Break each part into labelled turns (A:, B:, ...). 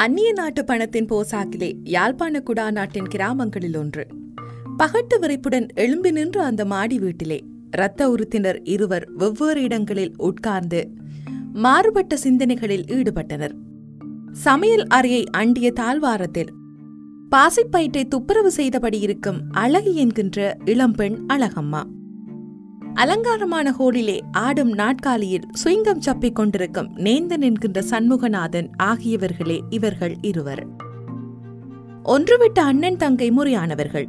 A: அந்நிய நாட்டு பணத்தின் போசாக்கிலே யாழ்ப்பாண குடா நாட்டின் கிராமங்களில் ஒன்று. பகட்டு விரைப்புடன் எழும்பி நின்ற அந்த மாடி வீட்டிலே இரத்த உறுத்தினர் இருவர் வெவ்வேறு இடங்களில் உட்கார்ந்து மாறுபட்ட சிந்தனைகளில் ஈடுபட்டனர். சமையல் அறையை அண்டிய தாழ்வாரத்தில் பாசிப்பயிற்றை துப்புரவு செய்தபடி இருக்கும் அழகி என்கின்ற இளம்பெண் அழகம்மா. அலங்காரமான ஹோலிலே ஆடும் நாட்காலியில் சுயங்கம் சப்பிக் கொண்டிருக்கும் நேந்தன் என்கின்ற சண்முகநாதன் ஆகியவர்களே இவர்கள் இருவர். ஒன்றுவிட்ட அண்ணன் தங்கை முறையானவர்கள்.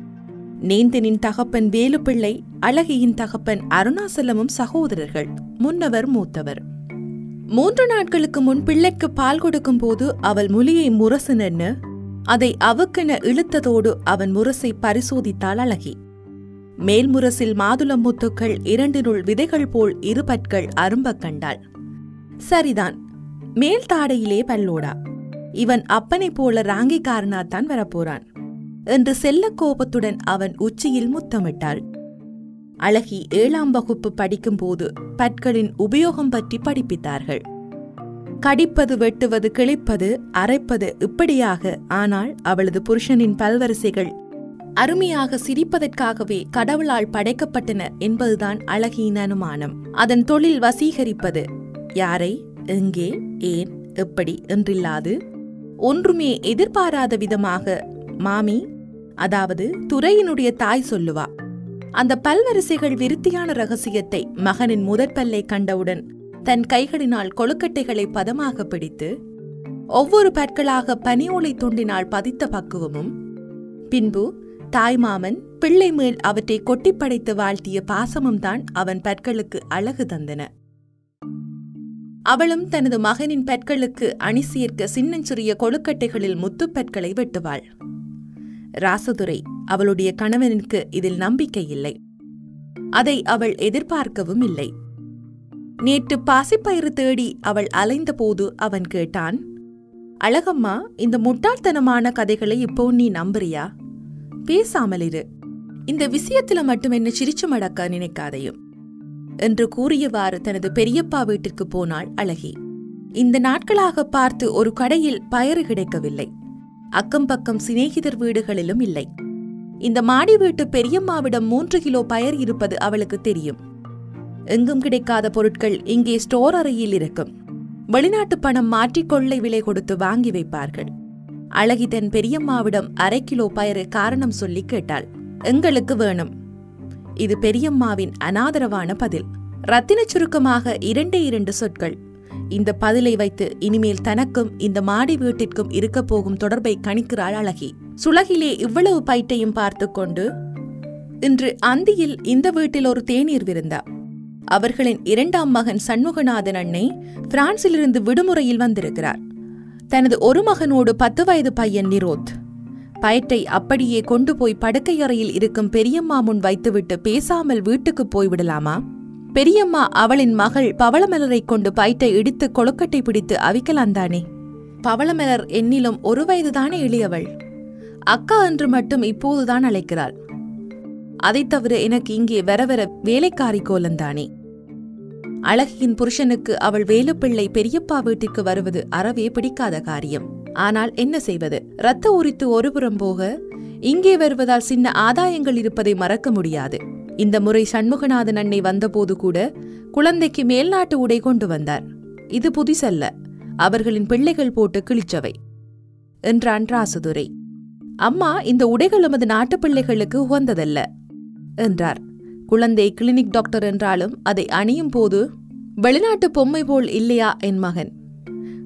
A: நேந்தனின் தகப்பன் வேலுப்பிள்ளை அழகியின் தகப்பன் அருணாசலமும் சகோதரர்கள் முன்னவர் மூத்தவர். மூன்று நாட்களுக்கு முன் பிள்ளைக்கு பால் கொடுக்கும் போது அவள் முலியை முரசு நின்று அதை அவுக்கென இழுத்ததோடு அவன் முரசை பரிசோதித்தாள் அழகி. மேல்முரசில் மாதுளம் முத்துக்கள் இரண்டினுள் விதைகள் போல் இரு பற்கள் அரும்பக் கண்டாள். சரிதான் மேல் தாடையிலே பல்லோடா. இவன் அப்பனைப் போல ராங்கிக்காரனாத்தான் வரப்போறான். என்று செல்ல கோபத்துடன் அவன் உச்சியில் முத்தமிட்டாள். அழகி ஏழாம் வகுப்பு படிக்கும்போது பற்களின் உபயோகம் பற்றி படிப்பித்தார்கள். கடிப்பது வெட்டுவது கிழிப்பது அரைப்பது இப்படியாக ஆனால் அவளது புருஷனின் பல்வரிசைகள் அருமையாக சிரிப்பதற்காகவே கடவுளால் படைக்கப்பட்டன என்பதுதான் அழகியின் அனுமானம். அதன் தொழில் வசீகரிப்பது. யாரை? எங்கே? ஏன்? எப்படி? என்றில்லாது. ஒன்றுமே எதிர்பாராத விதமாக மாமி அதாவது துறையினுடைய தாய் சொல்லுவா. அந்த பல்வரிசைகள் விருத்தியான ரகசியத்தை மகனின் முதற்பல்லை கண்டவுடன் தன் கைகளினால் கொழுக்கட்டைகளை பதமாக பிடித்து ஒவ்வொரு பற்களாக பனியோலை துண்டினால் பதித்த பக்குவமும் பின்பு தாய்மாமன் பிள்ளை மேல் அவற்றை கொட்டிப்படைத்து வாழ்த்திய பாசமும் தான் அவன் பற்களுக்கு அழகு தந்தன. அவளும் தனது மகனின் பற்களுக்கு அணி சேர்க்க சின்னஞ்சிறிய கொழுக்கட்டைகளில் முத்துப்பற்களை வெட்டுவாள். ராசதுரை அவளுடைய கணவனுக்கு இதில் நம்பிக்கை இல்லை. அதை அவள் எதிர்பார்க்கவும் இல்லை. நேற்று பாசிப்பயிறு தேடி அவள் அலைந்தபோது அவன் கேட்டான் அழகம்மா இந்த முட்டாள்தனமான கதைகளை இப்போ நீ நம்புறியா? பேசாமல் இரு இந்த விஷயத்துல மட்டும் என்ன சிரிச்சு மடக்க நினைக்காதையும். என்று கூறியவாறு தனது பெரியப்பா வீட்டிற்கு போனாள் அழகி. இந்த நாட்களாக பார்த்து ஒரு கடையில் பயறு கிடைக்கவில்லை. அக்கம் பக்கம் சிநேகிதர் வீடுகளிலும் இல்லை. இந்த மாடி வீட்டு பெரியம்மாவிடம் மூன்று கிலோ பயர் இருப்பது அவளுக்கு தெரியும். எங்கும் கிடைக்காத பொருட்கள் இங்கே ஸ்டோர் அறையில் இருக்கும். வெளிநாட்டு பணம் மாற்றிக் கொள்ளை விலை கொடுத்து வாங்கி வைப்பார்கள். அழகி தன் பெரியம்மாவிடம் அரை கிலோ பயறு காரணம் சொல்லி கேட்டாள். எங்களுக்கு வேணும். இது பெரியம்மாவின் அனாதரவான பதில். ரத்தினச் சுருக்கமாக இரண்டே இரண்டு சொற்கள். இந்த பதிலை வைத்து இனிமேல் தனக்கும் இந்த மாடி வீட்டிற்கும் இருக்க போகும் தொடர்பை கணிக்கிறாள் அழகி. சுலகிலே இவ்வளவு பைட்டையும் பார்த்து கொண்டு இன்று அந்தியில் இந்த வீட்டில் ஒரு தேநீர் விருந்தா. அவர்களின் இரண்டாம் மகன் சண்முகநாதன் அன்னை பிரான்சிலிருந்து விடுமுறையில் வந்திருக்கிறார். தனது ஒரு மகனோடு பத்து வயது பையன் நிரோத். பயட்டை அப்படியே கொண்டு போய் படுக்கையறையில் இருக்கும் பெரியம்மா முன் வைத்துவிட்டு பேசாமல் வீட்டுக்கு போய்விடலாமா? பெரியம்மா அவளின் மகள் பவளமலரை கொண்டு பயிற்றை இடித்து கொழுக்கட்டை பிடித்து அவிக்கலாம் தானே? பவளமலர் என்னிலும் ஒரு வயதுதானே எளியவள்? அக்கா என்று மட்டும் இப்போதுதான் அழைக்கிறாள். அதைத் தவிர எனக்கு இங்கே வர வர வேலைக்காரி கோலந்தானே? அழகியின் புருஷனுக்கு அவள் வேலுப்பிள்ளை பெரியப்பா வீட்டிற்கு வருவது அறவே பிடிக்காத காரியம். ஆனால் என்ன செய்வது? ரத்த உரித்து ஒருபுறம் போக இங்கே வருவதால் சின்ன ஆதாயங்கள் இருப்பதை மறக்க முடியாது. இந்த முறை சண்முகநாதன் அன்னை வந்தபோது கூட குழந்தைக்கு மேல்நாட்டு உடை கொண்டு வந்தார். இது புதிசல்ல. அவர்களின் பிள்ளைகள் போட்டு கிழிச்சவை. என்றான் ராசுதுரை. அம்மா இந்த உடைகள் எமது நாட்டு பிள்ளைகளுக்கு உகந்ததல்ல என்றார். குழந்தை கிளினிக் டாக்டர் என்றாலும் அதை அணியும் போது வெளிநாட்டு பொம்மை போல் இல்லையா என் மகன்?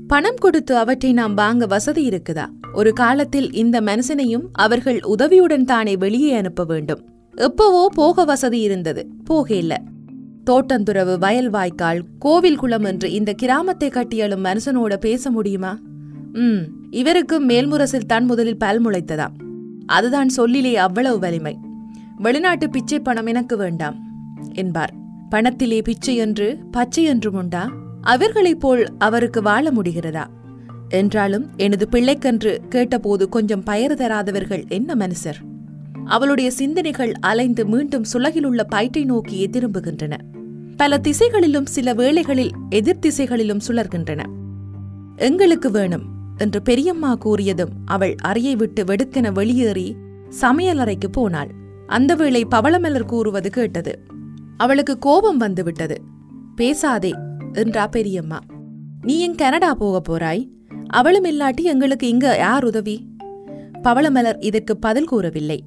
A: பணம் கொடுத்து அவற்றை நாம் வாங்க வசதி இருக்குதா? ஒரு காலத்தில் இந்த மனுஷனையும் அவர்கள் உதவியுடன் தானே வெளியே அனுப்ப வேண்டும். எப்பவோ போக வசதி இருந்தது போக இல்ல தோட்டந்துறவு வயல் வாய்க்கால் கோவில் குளம் என்று இந்த கிராமத்தை கட்டியலும் மனுஷனோட பேச முடியுமா? ம் இவருக்கும் மேல்முரசில் தான் முதலில் பல் முளைத்ததாம். அதுதான் சொல்லிலே அவ்வளவு வலிமை. வெளிநாட்டு பிச்சை பணம் எனக்கு வேண்டாம் என்பார். பணத்திலே பிச்சை என்று பச்சை என்றும் உண்டா? அவர்களைப் போல் அவருக்கு வாழ முடிகிறதா? என்றாலும் எனது பிள்ளைக்கன்று கேட்டபோது கொஞ்சம் பயர் தராதவர்கள் என்ன மனுஷர்? அவளுடைய சிந்தனைகள் அலைந்து மீண்டும் சுலகிலுள்ள பயிற்றை நோக்கியே திரும்புகின்றன பல திசைகளிலும் சில வேளைகளில் எதிர் திசைகளிலும் சுழர்கின்றன எங்களுக்கு வேணும் என்று பெரியம்மா கூறியதும் அவள் அறையை விட்டு வெடுக்கென வெளியேறி சமையலறைக்கு போனாள். அந்த வேளை பவளமலர் கூறுவது கேட்டது. அவளுக்கு கோபம் வந்துவிட்டது. பேசாதே என்றா பெரியம்மா. நீ என் கனடா போக போறாய். அவளும் இல்லாட்டி எங்களுக்கு இங்க யார் உதவி? பவளமலர் இதற்கு பதில் கூறவில்லை.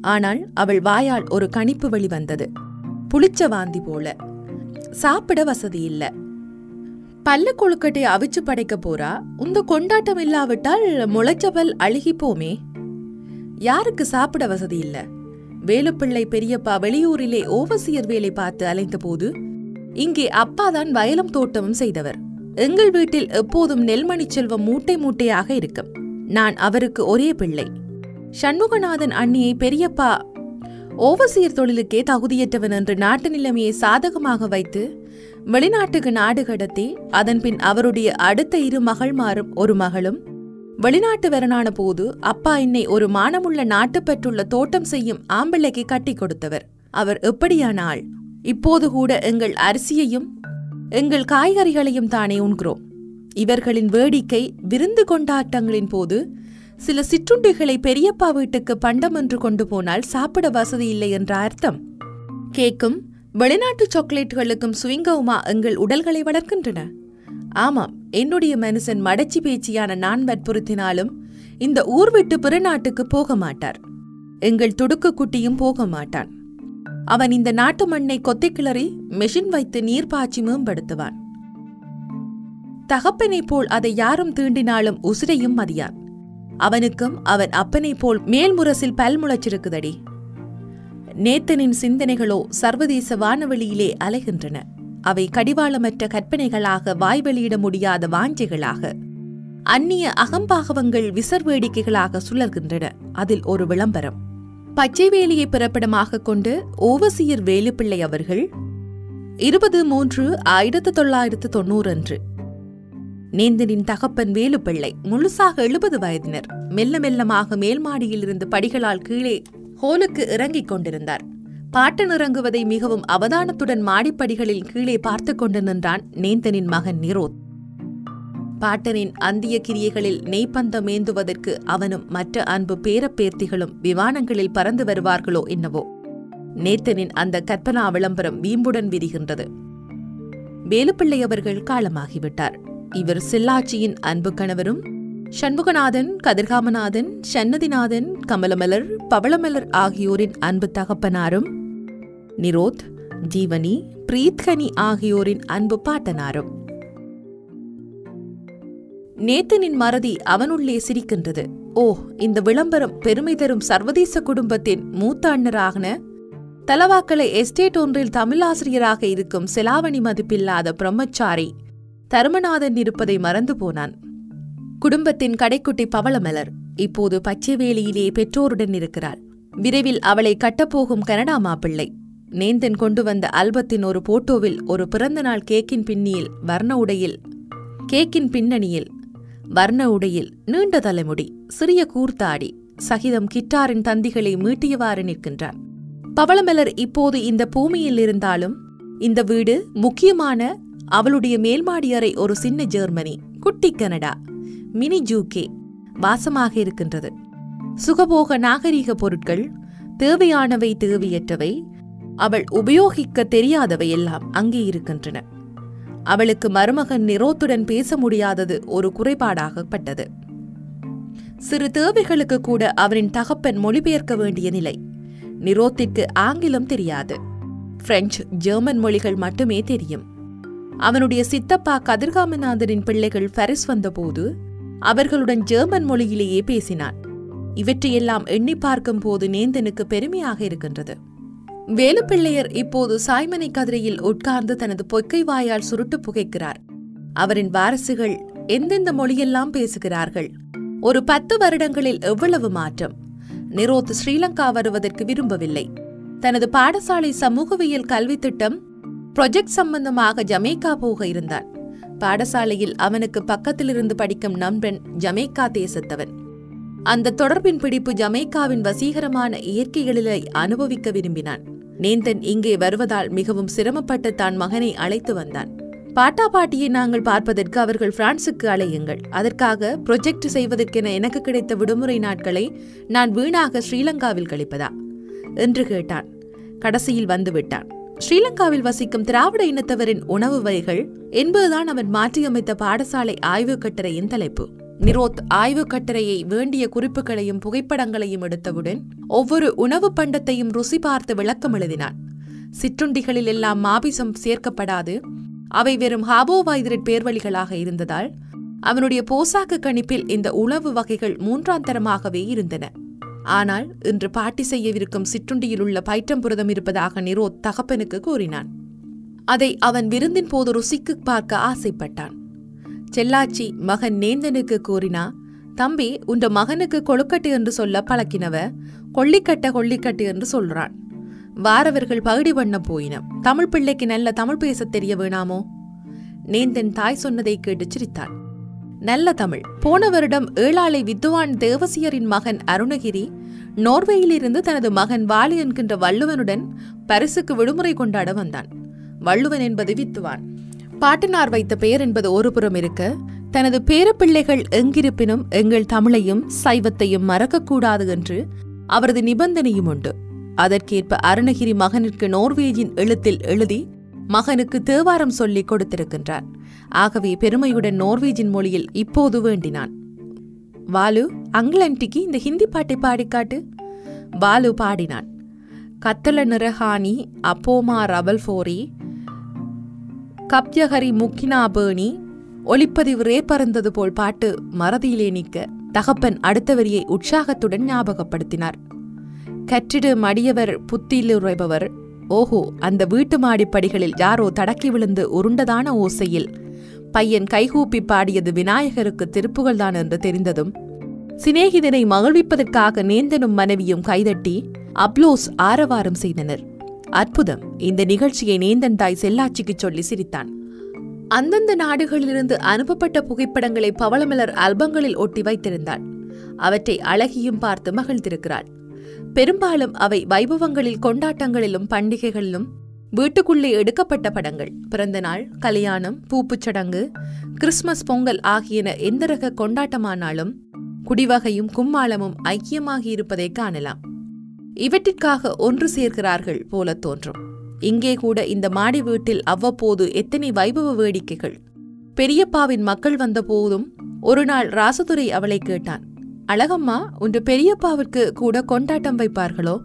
A: ஆனால் அவள் வாயால் ஒரு கணிப்பு வெளிவந்தது புளிச்ச வாந்தி போல. சாப்பிட வசதி இல்ல. பல்ல கொழுக்கட்டை அவிச்சு படைக்க போறா? உந்த கொண்டாட்டம் இல்லாவிட்டால் முளைச்சபல் அழுகி போமே யாருக்கு சாப்பிட வசதி இல்லை? வேலுப்பிள்ளை பெரியப்பா வெளியூரிலே ஓவசியர் வேலை பார்த்து அலைந்தபோது இங்கே அப்பாதான் வயலும் தோட்டமும் செய்தவர். எங்கள் வீட்டில் எப்போதும் நெல்மணி செல்வம் மூட்டை மூட்டையாக இருக்கும். நான் அவருக்கு ஒரே பிள்ளை. சண்முகநாதன் அண்ணியை பெரியப்பா ஓவசியர் தொழிலுக்கே தகுதியற்றவன் என்று நாட்டு நிலைமையை சாதகமாக வைத்து வெளிநாட்டுக்கு நாடு கடத்தி அதன்பின் அவருடைய அடுத்த இரு மகள்மாரும் ஒரு மகளும் வெளிநாட்டு வரனான போது அப்பா என்னை ஒரு மானமுள்ள நாட்டுப்பற்றுள்ள தோட்டம் செய்யும் ஆம்பிள்ளைக்கு கட்டி கொடுத்தவர். அவர் எப்படியான ஆள்? இப்போது கூட எங்கள் அரிசியையும் எங்கள் காய்கறிகளையும் தானே உண்கிறோம். இவர்களின் வேடிக்கை விருந்து கொண்டாட்டங்களின் போது சில சிற்றுண்டிகளை பெரியப்பா வீட்டுக்கு பண்டம் என்று கொண்டு போனால் சாப்பிட வசதி இல்லை என்ற அர்த்தம். கேக்கும் வெளிநாட்டு சாக்லேட்டுகளுக்கும் சுவிங்கவுமா எங்கள் உடல்களை வளர்க்கின்றன? ஆமாம் என்னுடைய மனுஷன் மடச்சி பேச்சியான நான் வற்புறுத்தினாலும் இந்த ஊர் விட்டு பிறநாட்டுக்கு போக மாட்டார். எங்கள் துடுக்கு குட்டியும் போக மாட்டான். அவன் இந்த நாட்டு மண்ணை கொத்தை கிளறி மெஷின் வைத்து நீர் பாய்ச்சி மேம்படுத்துவான். தகப்பனைப் போல் அதை யாரும் தீண்டினாலும் உசிரையும் மதியான் அவனுக்கும் அவன் அப்பனைப் போல் மேல்முரசில் பல் முளைச்சிருக்குதடி. நேத்தனின் சிந்தனைகளோ சர்வதேச வானவெளியிலே அலைகின்றன. அவை கடிவாளமற்ற கற்பனைகளாக வாய் வெளியிட முடியாத வாஞ்சைகளாக. அந்நிய அகம்பாகவங்கள் விசர் வேடிக்கைகளாக சுழல்கின்றன. அதில் ஒரு விளம்பரம். பச்சை வேலியை பிறப்பிடமாக கொண்டு ஓவசியர் வேலுப்பிள்ளை அவர்கள் இருபது மூன்று ஆயிரத்து தொள்ளாயிரத்து தொண்ணூறு அன்று. நேந்தனின் தகப்பன் வேலுப்பிள்ளை முழுசாக எழுபது வயதினர். மெல்ல மெல்லமாக மேல் மாடியிலிருந்து படிகளால் கீழே ஹோலுக்கு இறங்கிக் கொண்டிருந்தார். பாட்டன் இறங்குவதை மிகவும் அவதானத்துடன் மாடிப்படிகளில் கீழே பார்த்து கொண்டு நின்றான் நேந்தனின் மகன் நிரோத். பாட்டனின் அந்திய கிரியைகளில் நெய்ப்பந்தம் ஏந்துவதற்கு அவனும் மற்ற அன்பு பேரப்பேர்த்திகளும் விமானங்களில் பறந்து வருவார்களோ என்னவோ. நேத்தனின் அந்த கற்பனா விளம்பரம் வீம்புடன் விரிகின்றது. வேலுப்பிள்ளை அவர்கள் காலமாகிவிட்டார். இவர் சில்லாச்சியின் அன்பு கணவரும் சண்முகநாதன் கதிர்காமநாதன் சன்னதிநாதன் கமலமலர் பவளமலர் ஆகியோரின் அன்பு தகப்பனாரும் நிரோத் ஜீவனி பிரீத்கனி ஆகியோரின் அன்பு பாட்டனாரும். நேத்தனின் மறதி அவனுள்ளே சிரிக்கின்றது. ஓ இந்த விளம்பரம் பெருமை தரும் சர்வதேச குடும்பத்தின் மூத்த அண்ணராகன? தலவாக்கலை எஸ்டேட் ஒன்றில் தமிழாசிரியராக இருக்கும் செலாவணி மதிப்பில்லாத பிரம்மச்சாரி தருமநாதன் இருப்பதை மறந்து போனான். குடும்பத்தின் கடைக்குட்டி பவளமலர் இப்போது பச்சைவேலியிலே பெற்றோருடன் இருக்கிறாள். விரைவில் அவளை கட்டப்போகும் கனடா மாப்பிள்ளை. நேந்தன் கொண்டு வந்த ஆல்பத்தின் ஒரு போட்டோவில் ஒரு பிறந்தநாள் கேக்கின் பின்னியில் வர்ண உடையில் கேக்கின் பின்னணியில் வர்ண உடையில் நீண்ட தலைமுடி சிறிய கூர்த்தாடி சகிதம் கிட்டாரின் தந்திகளை மீட்டியவாறு நிற்கின்றான். பவளமலர் இப்போது இந்த பூமியில் இருந்தாலும் இந்த வீடு முக்கியமான அவளுடைய மேல்மாடி அறை ஒரு சின்ன ஜெர்மனி குட்டி கனடா மினி ஜூகே வாசமாக இருக்கின்றது. சுகபோக நாகரிக பொருட்கள் தேவையானவை தேவையற்றவை அவள் உபயோகிக்க தெரியாதவை எல்லாம் அங்கே இருக்கின்றன. அவளுக்கு மருமகன் நிரோத்துடன் பேச முடியாதது ஒரு குறைபாடாகப்பட்டது. சிறு தேவைகளுக்கு கூட அவரின் தகப்பன் மொழிபெயர்க்க வேண்டிய நிலை. நிரோத்திற்கு ஆங்கிலம் தெரியாது. பிரெஞ்சு ஜெர்மன் மொழிகள் மட்டுமே தெரியும். அவனுடைய சித்தப்பா கதிர்காமநாதரின் பிள்ளைகள் பரிஸ் வந்தபோது அவர்களுடன் ஜெர்மன் மொழியிலேயே பேசினான். இவற்றையெல்லாம் எண்ணி பார்க்கும் போது நேந்தனுக்கு பெருமையாக இருக்கின்றது. வேலுப்பிள்ளையர் இப்போது சாய்மனை கதிரையில் உட்கார்ந்து தனது பொய்க்கை வாயால் சுருட்டு புகைக்கிறார். அவரின் வாரசுகள் எந்தெந்த மொழியெல்லாம் பேசுகிறார்கள்? ஒரு பத்து வருடங்களில் எவ்வளவு மாற்றம்? நிரோத் ஸ்ரீலங்கா வருவதற்கு விரும்பவில்லை. தனது பாடசாலை சமூகவியல் கல்வி திட்டம் ப்ரொஜெக்ட் சம்பந்தமாக ஜமேக்கா போக இருந்தான். பாடசாலையில் அவனுக்கு பக்கத்திலிருந்து படிக்கும் நண்பன் ஜமேக்கா தேசத்தவன். அந்த தொடர்பின் பிடிப்பு ஜமேக்காவின் வசீகரமான இயற்கைகளிலே அனுபவிக்க விரும்பினான். நேந்தன் இங்கே வருவதால் மிகவும் சிரமப்பட்டு தான் மகனை அழைத்து வந்தான். பாட்டா பாட்டியை நாங்கள் பார்ப்பதற்கு அவர்கள் பிரான்சுக்கு அலையுங்கள் அதற்காக ப்ரொஜெக்ட் செய்வதற்கென எனக்கு கிடைத்த விடுமுறை நாட்களை நான் வீணாக ஸ்ரீலங்காவில் கழிப்பதா? என்று கேட்டான். கடைசியில் வந்துவிட்டான். ஸ்ரீலங்காவில் வசிக்கும் திராவிட இனத்தவரின் உணவு வகைகள் என்பதுதான் அவன் மாற்றியமைத்த பாடசாலை ஆய்வுக் கட்டுரையின் தலைப்பு. நிரோத் ஆய்வுக் கட்டுரையை வேண்டிய குறிப்புகளையும் புகைப்படங்களையும் எடுத்தவுடன் ஒவ்வொரு உணவு பண்டத்தையும் ருசி பார்த்து விளக்கம் எழுதினான். சிற்றுண்டிகளில் எல்லாம் மாபிசம் சேர்க்கப்படாது. அவை வெறும் ஹாபோவைதரேட் பேர்வழிகளாக இருந்ததால் அவனுடைய போசாக்கு கணிப்பில் இந்த உணவு வகைகள் மூன்றாம் தரமாகவே இருந்தன. ஆனால் இன்று பாட்டி செய்யவிருக்கும் சிற்றுண்டியில் உள்ள பைட்டம் புரதம் இருப்பதாக நிரோத் தகப்பனுக்கு கூறினான். அதை அவன் விருந்தின் போது ருசிக்கு பார்க்க ஆசைப்பட்டான். செல்லாச்சி மகன் நேந்தனுக்கு கூறினா தம்பி உன்ற மகனுக்கு கொழுக்கட்டு என்று சொல்ல பழக்கினவ கொள்ளிக்கட்ட கொள்ளிக்கட்டு என்று சொல்றான். வாரவர்கள் பகுடி பண்ண போயினம். தமிழ் பிள்ளைக்கு நல்ல தமிழ் பேசத் தெரிய வேணாமோ? நேந்தன் தாய் சொன்னதை கேட்டு சிரித்தான். நல்ல தமிழ். போன வருடம் ஏழாளை வித்துவான் தேவசியரின் மகன் அருணகிரி நோர்வேயிலிருந்து தனது மகன் வாலி என்கின்ற வள்ளுவனுடன் பரிசுக்கு விடுமுறை கொண்டாட வந்தான். வள்ளுவன் என்பது வித்துவான். பாட்டனார் வைத்த பெயர் என்பது ஒருபுறம் இருக்க தனது பேரப்பிள்ளைகள் எங்கிருப்பினும் எங்கள் தமிழையும் சைவத்தையும் மறக்கக்கூடாது என்று அவரது நிபந்தனையும் உண்டு. அதற்கேற்ப அருணகிரி மகனிற்கு நோர்வேஜின் எழுத்தில் எழுதி மகனுக்கு தேவாரம் சொல்லிக் கொடுத்திருக்கின்றார். ஆகவே பெருமையுடன் நோர்வேஜின் மொழியில் இப்போது வேண்டினான். வாலு அங்கிலண்டிக்கு இந்த ஹிந்தி பாட்டை பாடிக்காட்டு. வாலு பாடினான். கத்தல நிறஹானி அப்போமா ரபல் ஃபோரி கப்யஹரி முக்கினா பேணி ஒளிப்பதிவு ரேப்பறந்தது போல் பாட்டு மறதியிலே நிற்க தகப்பன் அடுத்த வரியை உற்சாகத்துடன் ஞாபகப்படுத்தினார். கற்றிடு மடியவர் புத்தியிலுறைபவர் ஓஹோ அந்த வீட்டு மாடிப்படிகளில் யாரோ தடக்கி விழுந்து உருண்டதான ஓசையில் பையன் கைகூப்பி பாடியது விநாயகருக்கு திருப்புகள்தான் என்று தெரிந்ததும் சிநேகிதனை மகிழ்விப்பதற்காக நேந்தனும் மனைவியும் கைதட்டி அப்லோஸ் ஆரவாரம் செய்தனர். அற்புதம். இந்த நிகழ்ச்சியை நேந்தன் தாய் செல்லாச்சிக்கு சொல்லி சிரித்தான். அந்தந்த நாடுகளிலிருந்து அனுப்பப்பட்ட புகைப்படங்களை பவளமலர் ஆல்பங்களில் ஒட்டி வைத்திருந்தாள். அவற்றை அழகியும் பார்த்து மகிழ்ந்திருக்கிறாள். பெரும்பாலும் அவை வைபவங்களில் கொண்டாட்டங்களிலும் பண்டிகைகளிலும் வீட்டுக்குள்ளே எடுக்கப்பட்ட படங்கள். பிறந்தநாள் கல்யாணம் பூப்புச் சடங்கு கிறிஸ்மஸ் பொங்கல் ஆகியன எந்த ரக கொண்டாட்டமானாலும் குடிவகையும் கும்மாளமும் ஐக்கியமாகி இருப்பதை காணலாம். இவற்றிற்காக ஒன்று சேர்க்கிறார்கள் போல தோன்றும். இங்கே கூட இந்த மாடி வீட்டில் அவ்வப்போது எத்தனை வைபவ வேடிக்கைகள். பெரியப்பாவின் மக்கள் வந்த போதும் ஒரு நாள் ராசதுரை அவளை கேட்டான். அழகம்மா உன்று பெரியப்பாவிற்கு கூட கொண்டாட்டம் வைப்பார்களோ?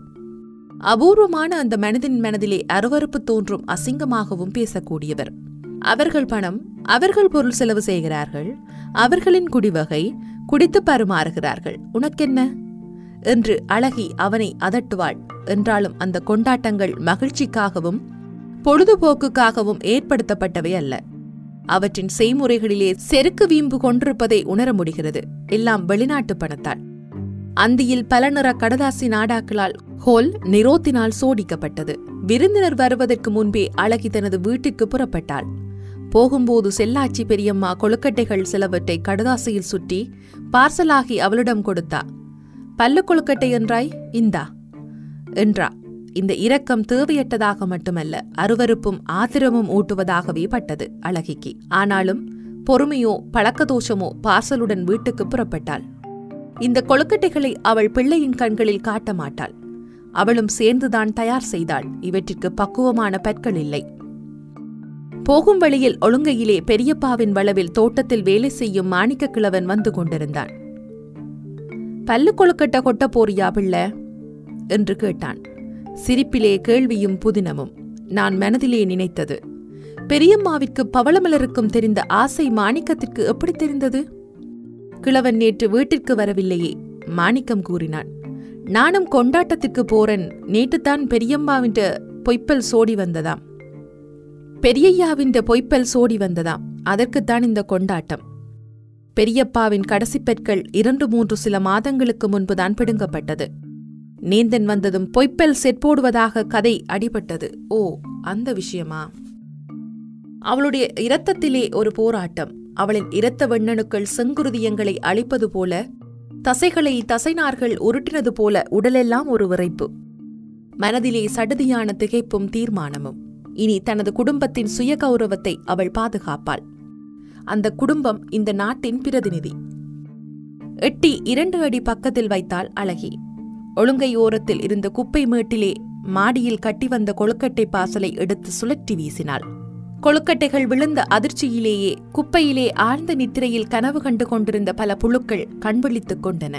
A: அபூர்வமான அந்த மனதின் மனதிலே அருவருப்பு தோன்றும் அசிங்கமாகவும் பேசக்கூடியவர். அவர்கள் பணம் அவர்கள் பொருள் செலவு செய்கிறார்கள் அவர்களின் குடிவகை குடித்து பருமாறுகிறார்கள். உனக்கென்ன? என்று அழகி அவனை அதட்டுவாள். என்றாலும் அந்த கொண்டாட்டங்கள் மகிழ்ச்சிக்காகவும் பொழுதுபோக்குக்காகவும் ஏற்படுத்தப்பட்டவை அல்ல. அவற்றின் செய்முறைகளிலே செருக்கு வீம்பு கொண்டிருப்பதை உணர முடிகிறது. எல்லாம் வெளிநாட்டு பணத்தால். அந்தியில் பல நிற கடதாசி நாடாக்களால் ஹோல் நிரோத்தினால் சோடிக்கப்பட்டது. விருந்தினர் வருவதற்கு முன்பே அழகி தனது வீட்டுக்கு புறப்பட்டாள். போகும்போது செல்லாச்சி பெரியம்மா கொழுக்கட்டைகள் சிலவற்றை கடதாசியில் சுற்றி பார்சலாகி அவளிடம் கொடுத்தா. பல்லு கொழுக்கட்டை என்றாய்? இந்தா. என்றா. இந்த இரக்கம் தேவையற்றதாக மட்டுமல்ல அருவருப்பும் ஆத்திரமும் ஊட்டுவதாகவே பட்டது அழகிக்கு. ஆனாலும் பொறுமையோ பழக்கதோஷமோ பார்சலுடன் வீட்டுக்கு புறப்பட்டாள். இந்த கொழுக்கட்டைகளை அவள் பிள்ளையின் கண்களில் காட்ட மாட்டாள். அவளும் சேர்ந்துதான் தயார் செய்தாள். இவற்றிற்கு பக்குவமான பற்கள் இல்லை. போகும் வழியில் ஒழுங்கையிலே பெரியப்பாவின் வளவில் தோட்டத்தில் வேலை செய்யும் மாணிக்க கிழவன் வந்து கொண்டிருந்தான். பல்லு கொழுக்கட்டை கொட்ட போறியா பிள்ளை? என்று கேட்டான். சிரிப்பிலே கேள்வியும் புதினமும் நான் மனதிலே நினைத்தது. பெரியம்மாவிற்கு பவளமலருக்கும் தெரிந்த ஆசை மாணிக்கத்திற்கு எப்படி தெரிந்தது? கிழவன் நேற்று வீட்டிற்கு வரவில்லையே மாணிக்கம் கூறினான். நானும் கொண்டாட்டத்திற்கு போறேன் நேற்றுத்தான் பெரியம்மாவின் பொய்ப்பல் சோடி வந்ததாம். பெரியய்யாவின் பொய்ப்பல் சோடி வந்ததாம் அதற்குத்தான் இந்த கொண்டாட்டம். பெரியப்பாவின் கடைசி பெற்கள் இரண்டு மூன்று சில மாதங்களுக்கு முன்புதான் பிடுங்கப்பட்டது. நீந்தன் வந்ததும் பொய்ப்பல் செட்போடுவதாக கதை அடிபட்டது. ஓ அந்த விஷயமா? அவளுடைய இரத்தத்திலே ஒரு போராட்டம். அவளின் இரத்த வெண்ணணுக்கள் செங்குருதியங்களை அழிப்பது போல தசைகளை தசைநார்கள் உருட்டினது போல உடலெல்லாம் ஒரு விரைப்பு மனதிலே சடுதியான திகைப்பும் தீர்மானமும். இனி தனது குடும்பத்தின் சுய கௌரவத்தை அவள் பாதுகாப்பாள். அந்த குடும்பம் இந்த நாட்டின் பிரதிநிதி. எட்டி இரண்டு அடி பக்கத்தில் வைத்தாள் அழகி. ஒழுங்கை ஓரத்தில் இருந்த குப்பை மேட்டிலே மாடியில் கட்டி வந்த கொழுக்கட்டை பாசலை எடுத்து சுழற்றி வீசினாள். கொழுக்கட்டைகள் விழுந்த அதிர்ச்சியிலேயே குப்பையிலே ஆழ்ந்த நித்திரையில் கனவு கண்டு கொண்டிருந்த பல புழுக்கள் கண்விழித்துக் கொண்டன.